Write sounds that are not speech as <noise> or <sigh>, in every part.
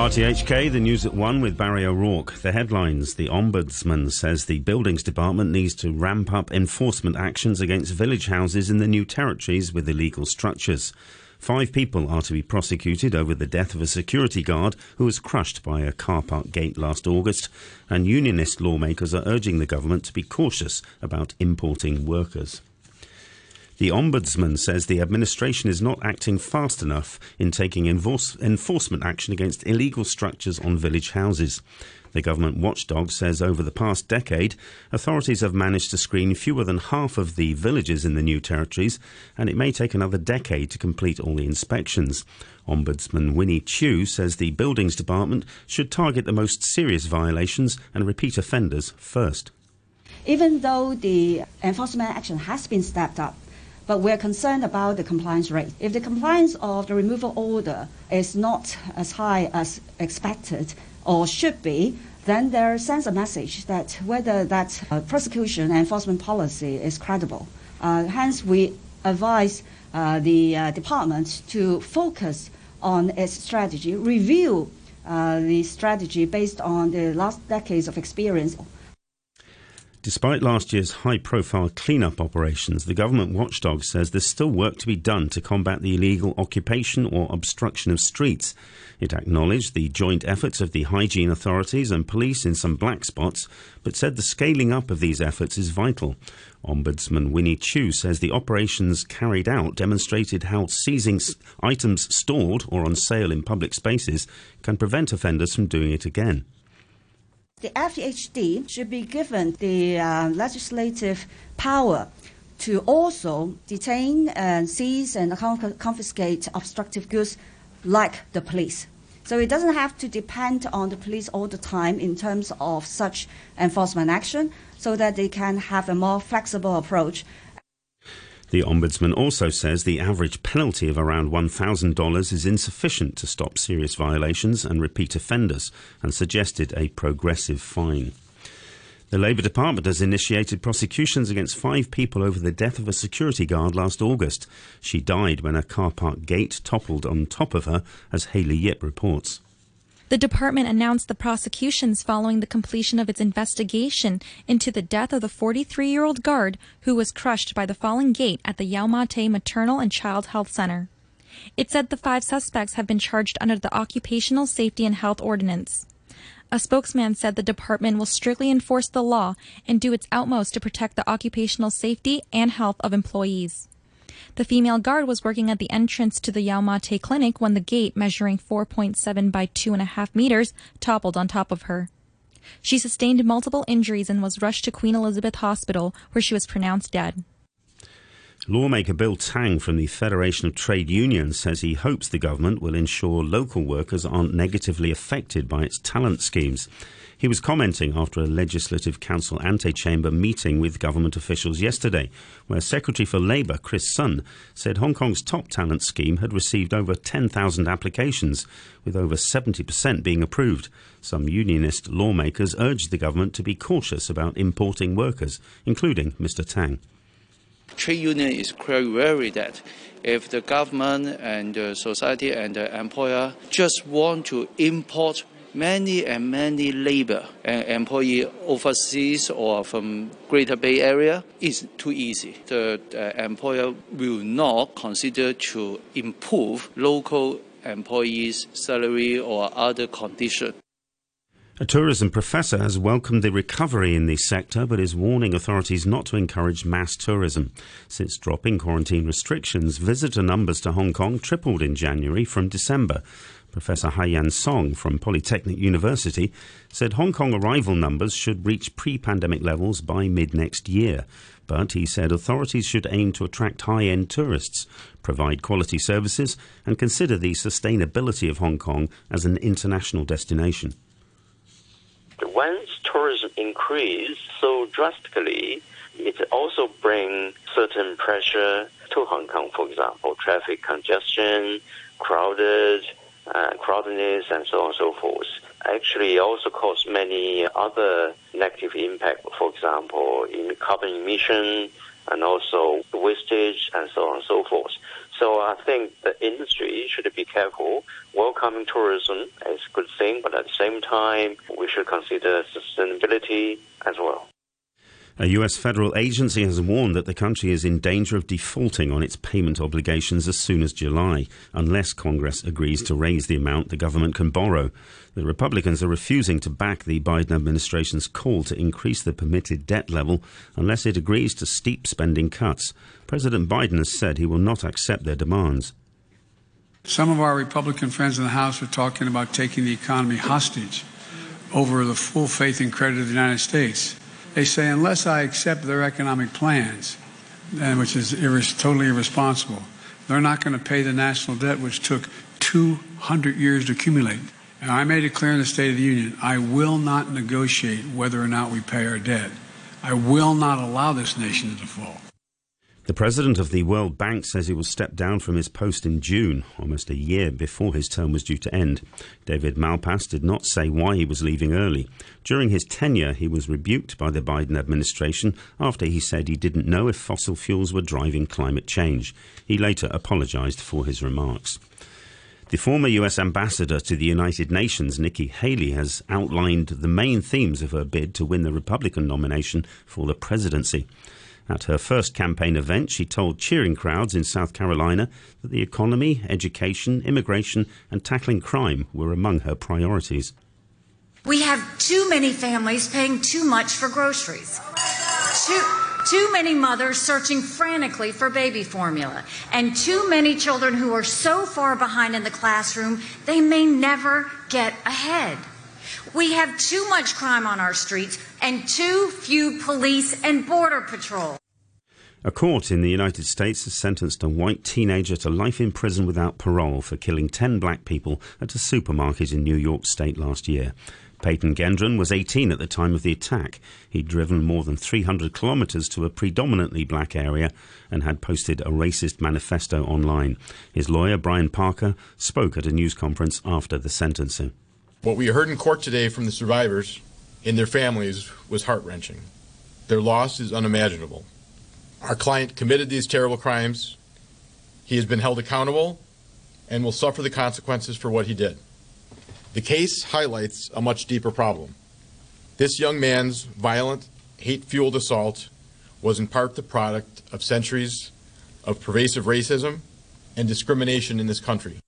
RTHK, the news at one with Barry O'Rourke. The headlines The Ombudsman says the Buildings Department needs to ramp up enforcement actions against village houses in the new territories with illegal structures. Five people are to be prosecuted over the death of a security guard who was crushed by a car park gate last August, and unionist lawmakers are urging the government to be cautious about importing workers. The Ombudsman says the administration is not acting fast enough in taking enforce- enforcement action against illegal structures on village houses. The government watchdog says over the past decade, authorities have managed to screen fewer than half of the villages in the new territories, and it may take another decade to complete all the inspections. Ombudsman Winnie Chiu says the Buildings Department should target the most serious violations and repeat offenders first. Even though the enforcement action has been stepped up, but we're concerned about the compliance rate. If the compliance of the removal order is not as high as expected or should be, then there sends a message that whether that uh, prosecution and enforcement policy is credible. Uh, hence, we advise uh, the uh, department to focus on its strategy, review uh, the strategy based on the last decades of experience. Despite last year's high profile clean-up operations, the government watchdog says there's still work to be done to combat the illegal occupation or obstruction of streets. It acknowledged the joint efforts of the hygiene authorities and police in some black spots, but said the scaling up of these efforts is vital. Ombudsman Winnie Chiu says the operations carried out demonstrated how seizing items stored or on sale in public spaces can prevent offenders from doing it again the FEHD should be given the uh, legislative power to also detain and seize and confiscate obstructive goods like the police. So it doesn't have to depend on the police all the time in terms of such enforcement action so that they can have a more flexible approach the Ombudsman also says the average penalty of around $1,000 is insufficient to stop serious violations and repeat offenders and suggested a progressive fine. The Labour Department has initiated prosecutions against five people over the death of a security guard last August. She died when a car park gate toppled on top of her, as Hayley Yip reports. The department announced the prosecutions following the completion of its investigation into the death of the 43 year old guard who was crushed by the falling gate at the Yau Maternal and Child Health Center. It said the five suspects have been charged under the Occupational Safety and Health Ordinance. A spokesman said the department will strictly enforce the law and do its utmost to protect the occupational safety and health of employees. The female guard was working at the entrance to the Yau Ma Tei clinic when the gate, measuring 4.7 by 2.5 meters, toppled on top of her. She sustained multiple injuries and was rushed to Queen Elizabeth Hospital, where she was pronounced dead. Lawmaker Bill Tang from the Federation of Trade Unions says he hopes the government will ensure local workers aren't negatively affected by its talent schemes. He was commenting after a Legislative Council antechamber meeting with government officials yesterday, where Secretary for Labour Chris Sun said Hong Kong's top talent scheme had received over 10,000 applications, with over 70% being approved. Some unionist lawmakers urged the government to be cautious about importing workers, including Mr. Tang. Trade union is quite worried that if the government and the society and the employer just want to import many and many labor and employee overseas or from Greater Bay Area is too easy. The uh, employer will not consider to improve local employees' salary or other conditions. A tourism professor has welcomed the recovery in the sector but is warning authorities not to encourage mass tourism. Since dropping quarantine restrictions, visitor numbers to Hong Kong tripled in January from December. Professor Haiyan Song from Polytechnic University said Hong Kong arrival numbers should reach pre pandemic levels by mid next year. But he said authorities should aim to attract high end tourists, provide quality services, and consider the sustainability of Hong Kong as an international destination. Once tourism increase so drastically, it also brings certain pressure to Hong Kong, for example, traffic congestion, crowded, uh, crowdedness, and so on and so forth. Actually, also cause many other negative impact. For example, in carbon emission and also wastage and so on and so forth. So I think the industry should be careful. Welcoming tourism is a good thing, but at the same time, we should consider sustainability. A US federal agency has warned that the country is in danger of defaulting on its payment obligations as soon as July, unless Congress agrees to raise the amount the government can borrow. The Republicans are refusing to back the Biden administration's call to increase the permitted debt level unless it agrees to steep spending cuts. President Biden has said he will not accept their demands. Some of our Republican friends in the House are talking about taking the economy hostage over the full faith and credit of the United States. They say, unless I accept their economic plans, which is totally irresponsible, they're not going to pay the national debt, which took 200 years to accumulate. And I made it clear in the State of the Union I will not negotiate whether or not we pay our debt. I will not allow this nation to default. The president of the World Bank says he will step down from his post in June, almost a year before his term was due to end. David Malpass did not say why he was leaving early. During his tenure, he was rebuked by the Biden administration after he said he didn't know if fossil fuels were driving climate change. He later apologized for his remarks. The former US ambassador to the United Nations, Nikki Haley, has outlined the main themes of her bid to win the Republican nomination for the presidency. At her first campaign event, she told cheering crowds in South Carolina that the economy, education, immigration, and tackling crime were among her priorities. We have too many families paying too much for groceries. Too, too many mothers searching frantically for baby formula, and too many children who are so far behind in the classroom they may never get ahead. We have too much crime on our streets and too few police and border patrol. A court in the United States has sentenced a white teenager to life in prison without parole for killing 10 black people at a supermarket in New York State last year. Payton Gendron was 18 at the time of the attack. He'd driven more than 300 kilometres to a predominantly black area and had posted a racist manifesto online. His lawyer, Brian Parker, spoke at a news conference after the sentencing. What we heard in court today from the survivors and their families was heart wrenching. Their loss is unimaginable. Our client committed these terrible crimes. He has been held accountable and will suffer the consequences for what he did. The case highlights a much deeper problem. This young man's violent, hate fueled assault was in part the product of centuries of pervasive racism and discrimination in this country.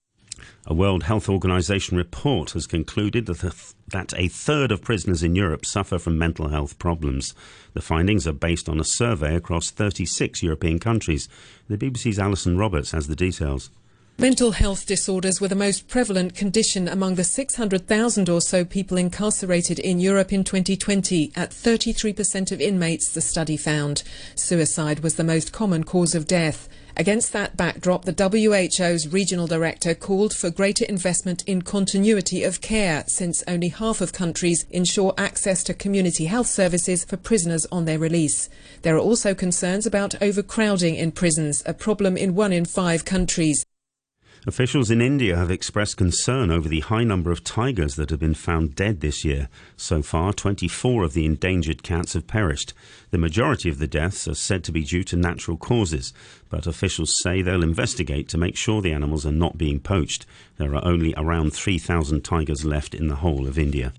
A World Health Organization report has concluded that th- that a third of prisoners in Europe suffer from mental health problems. The findings are based on a survey across 36 European countries. The BBC's Alison Roberts has the details. Mental health disorders were the most prevalent condition among the 600,000 or so people incarcerated in Europe in 2020. At 33% of inmates, the study found. Suicide was the most common cause of death. Against that backdrop, the WHO's regional director called for greater investment in continuity of care, since only half of countries ensure access to community health services for prisoners on their release. There are also concerns about overcrowding in prisons, a problem in one in five countries. Officials in India have expressed concern over the high number of tigers that have been found dead this year. So far, 24 of the endangered cats have perished. The majority of the deaths are said to be due to natural causes, but officials say they'll investigate to make sure the animals are not being poached. There are only around 3,000 tigers left in the whole of India.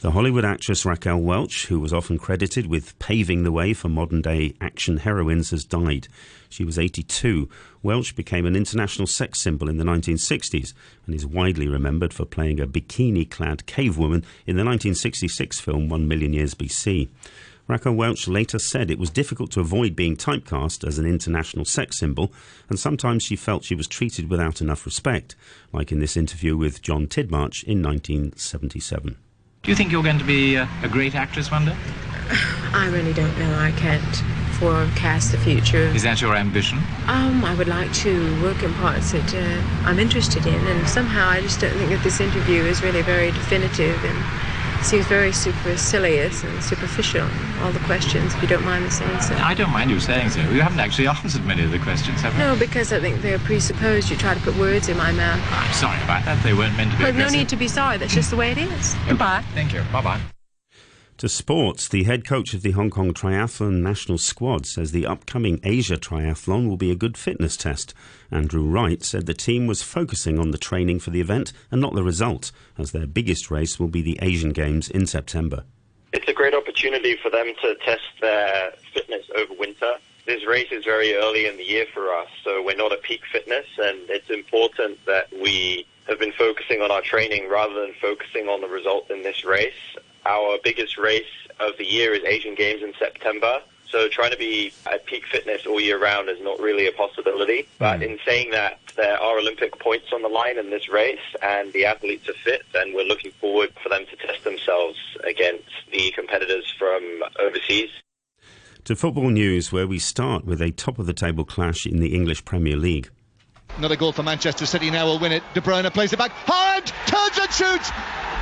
The Hollywood actress Raquel Welch, who was often credited with paving the way for modern day action heroines, has died. She was 82. Welch became an international sex symbol in the 1960s and is widely remembered for playing a bikini clad cave woman in the 1966 film One Million Years BC. Raquel Welch later said it was difficult to avoid being typecast as an international sex symbol, and sometimes she felt she was treated without enough respect, like in this interview with John Tidmarsh in 1977. Do you think you're going to be a, a great actress one day? <sighs> I really don't know. I can't forecast the future. Is that your ambition? Um, I would like to work in parts that uh, I'm interested in, and somehow I just don't think that this interview is really very definitive and seems very supercilious and superficial. All the questions, if you don't mind me saying so. I don't mind you saying so. You haven't actually answered many of the questions, have you? No, because I think they're presupposed. You try to put words in my mouth. I'm sorry about that. They weren't meant to be. But no need to be sorry. That's just the way it is. Goodbye. Thank you. Bye bye. To sports, the head coach of the Hong Kong Triathlon national squad says the upcoming Asia Triathlon will be a good fitness test. Andrew Wright said the team was focusing on the training for the event and not the result, as their biggest race will be the Asian Games in September. It's a great opportunity for them to test their fitness over winter. This race is very early in the year for us, so we're not at peak fitness, and it's important that we have been focusing on our training rather than focusing on the result in this race. Our biggest race of the year is Asian Games in September. So trying to be at peak fitness all year round is not really a possibility. But hmm. in saying that, there are Olympic points on the line in this race, and the athletes are fit, and we're looking forward for them to test themselves against the competitors from overseas. To football news, where we start with a top of the table clash in the English Premier League. Not a goal for Manchester City now will win it. De Bruyne plays it back. Haaland turns and shoots.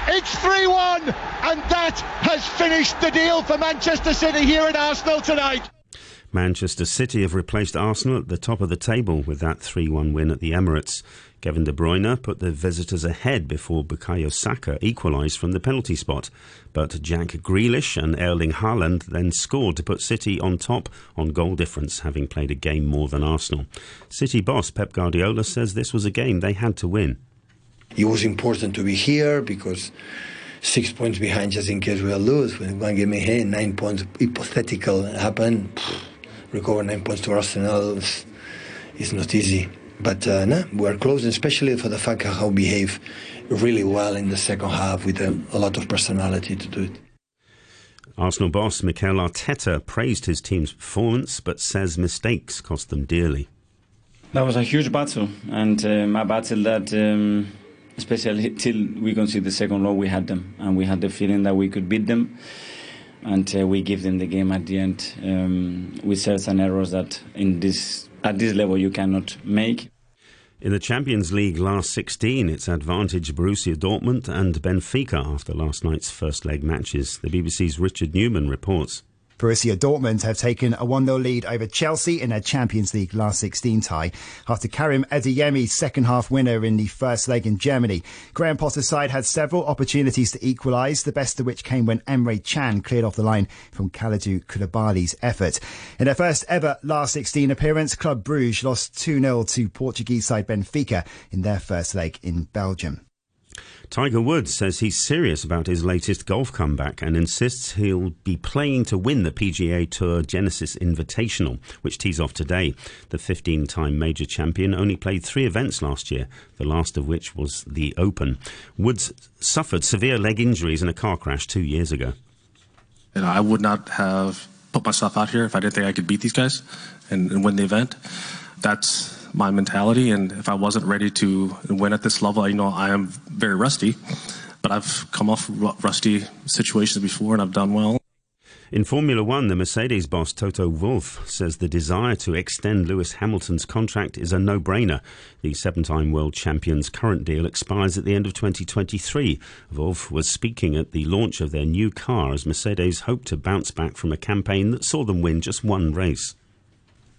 It's 3 1, and that has finished the deal for Manchester City here at Arsenal tonight. Manchester City have replaced Arsenal at the top of the table with that 3 1 win at the Emirates. Kevin De Bruyne put the visitors ahead before Bukayo Saka equalised from the penalty spot. But Jack Grealish and Erling Haaland then scored to put City on top on goal difference, having played a game more than Arsenal. City boss Pep Guardiola says this was a game they had to win. It was important to be here because six points behind just in case we lose. When one game ahead, nine points hypothetical happen. Recover nine points to Arsenal is not easy. But uh, no, we're close, especially for the fact how we behave really well in the second half with a, a lot of personality to do it. Arsenal boss Mikel Arteta praised his team's performance, but says mistakes cost them dearly. That was a huge battle, and um, a battle that, um, especially till we conceded the second goal, we had them, and we had the feeling that we could beat them, and uh, we give them the game at the end um, with certain errors that in this at this level you cannot make. In the Champions League last 16, it's advantage Borussia Dortmund and Benfica after last night's first leg matches. The BBC's Richard Newman reports. Borussia Dortmund have taken a 1-0 lead over Chelsea in their Champions League last 16 tie after Karim Adeyemi's second half winner in the first leg in Germany. Graham Potter's side had several opportunities to equalise, the best of which came when Emre Can cleared off the line from Kalidou Koulibaly's effort. In their first ever last 16 appearance, Club Bruges lost 2-0 to Portuguese side Benfica in their first leg in Belgium. Tiger Woods says he's serious about his latest golf comeback and insists he'll be playing to win the PGA Tour Genesis Invitational, which tees off today. The 15 time major champion only played three events last year, the last of which was the Open. Woods suffered severe leg injuries in a car crash two years ago. Know, I would not have put myself out here if I didn't think I could beat these guys and, and win the event. That's my mentality. And if I wasn't ready to win at this level, you know, I am very rusty, but I've come off rusty situations before and I've done well. In Formula One, the Mercedes boss Toto Wolff says the desire to extend Lewis Hamilton's contract is a no brainer. The seven time world champion's current deal expires at the end of 2023. Wolff was speaking at the launch of their new car as Mercedes hoped to bounce back from a campaign that saw them win just one race.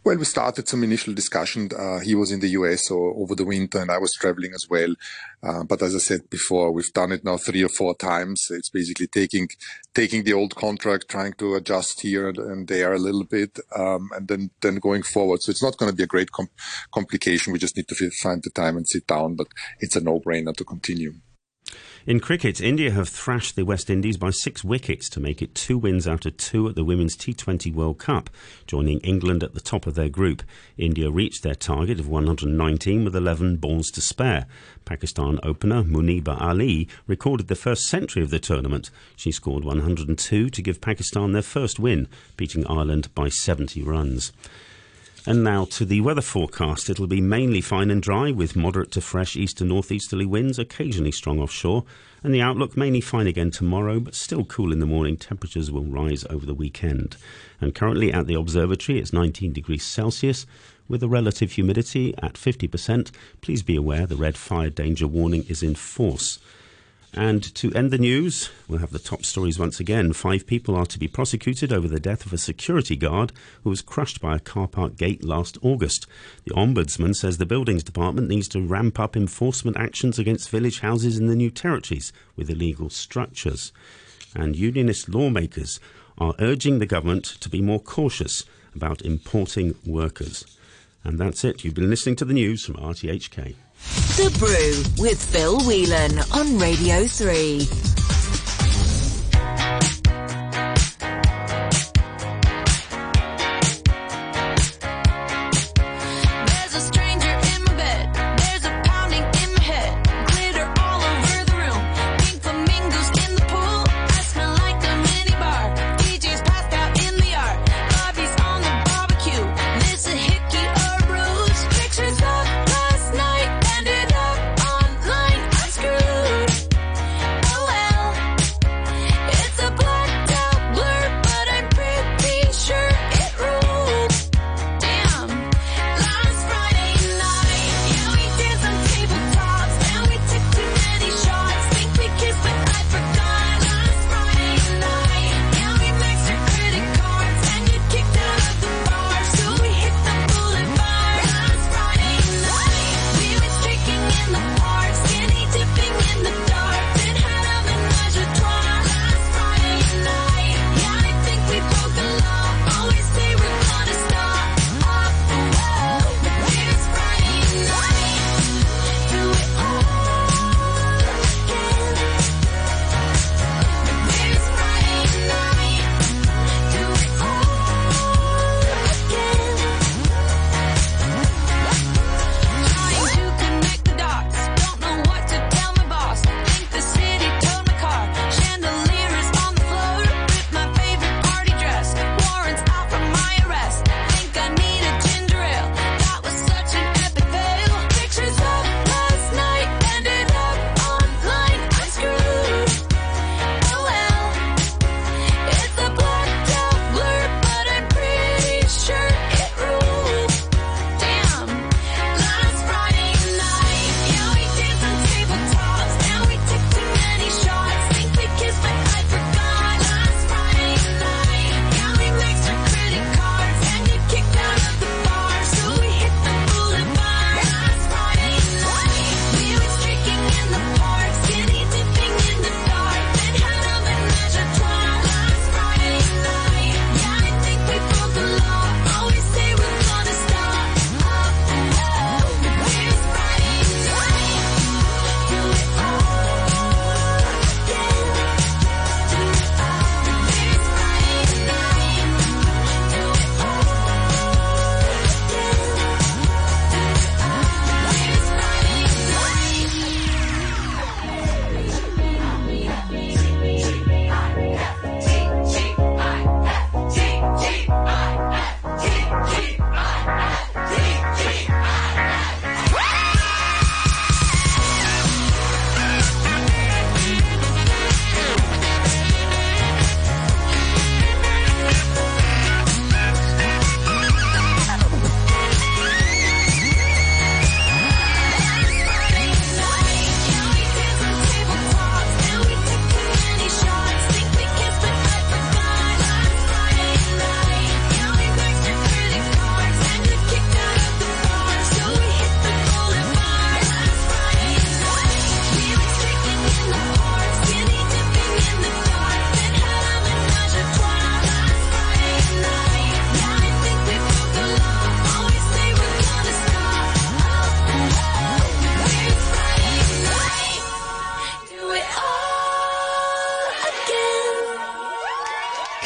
Well, we started some initial discussion. Uh, he was in the US or over the winter, and I was traveling as well. Uh, but as I said before, we've done it now three or four times. It's basically taking taking the old contract, trying to adjust here and, and there a little bit, um, and then then going forward. So it's not going to be a great com- complication. We just need to find the time and sit down. But it's a no-brainer to continue. In cricket, India have thrashed the West Indies by six wickets to make it two wins out of two at the Women's T20 World Cup, joining England at the top of their group. India reached their target of 119 with 11 balls to spare. Pakistan opener Muniba Ali recorded the first century of the tournament. She scored 102 to give Pakistan their first win, beating Ireland by 70 runs. And now to the weather forecast. It'll be mainly fine and dry with moderate to fresh east to northeasterly winds, occasionally strong offshore. And the outlook mainly fine again tomorrow, but still cool in the morning. Temperatures will rise over the weekend. And currently at the observatory, it's 19 degrees Celsius with a relative humidity at 50%. Please be aware the red fire danger warning is in force. And to end the news, we'll have the top stories once again. Five people are to be prosecuted over the death of a security guard who was crushed by a car park gate last August. The Ombudsman says the Buildings Department needs to ramp up enforcement actions against village houses in the new territories with illegal structures. and unionist lawmakers are urging the government to be more cautious about importing workers. And that's it. You've been listening to the news from RTHK. The Brew with Phil Whelan on Radio 3.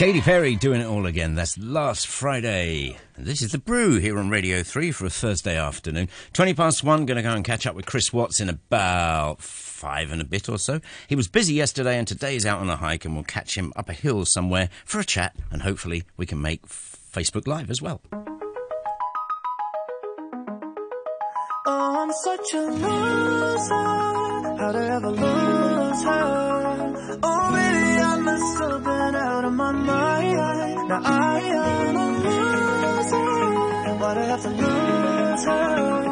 Katy Perry doing it all again. That's last Friday. And this is The Brew here on Radio 3 for a Thursday afternoon. 20 past one, going to go and catch up with Chris Watts in about five and a bit or so. He was busy yesterday and today out on a hike and we'll catch him up a hill somewhere for a chat and hopefully we can make Facebook Live as well. Oh, I'm such a loser. How'd I ever lose her? Oh, baby, now I am a loser, Why do I have to lose her.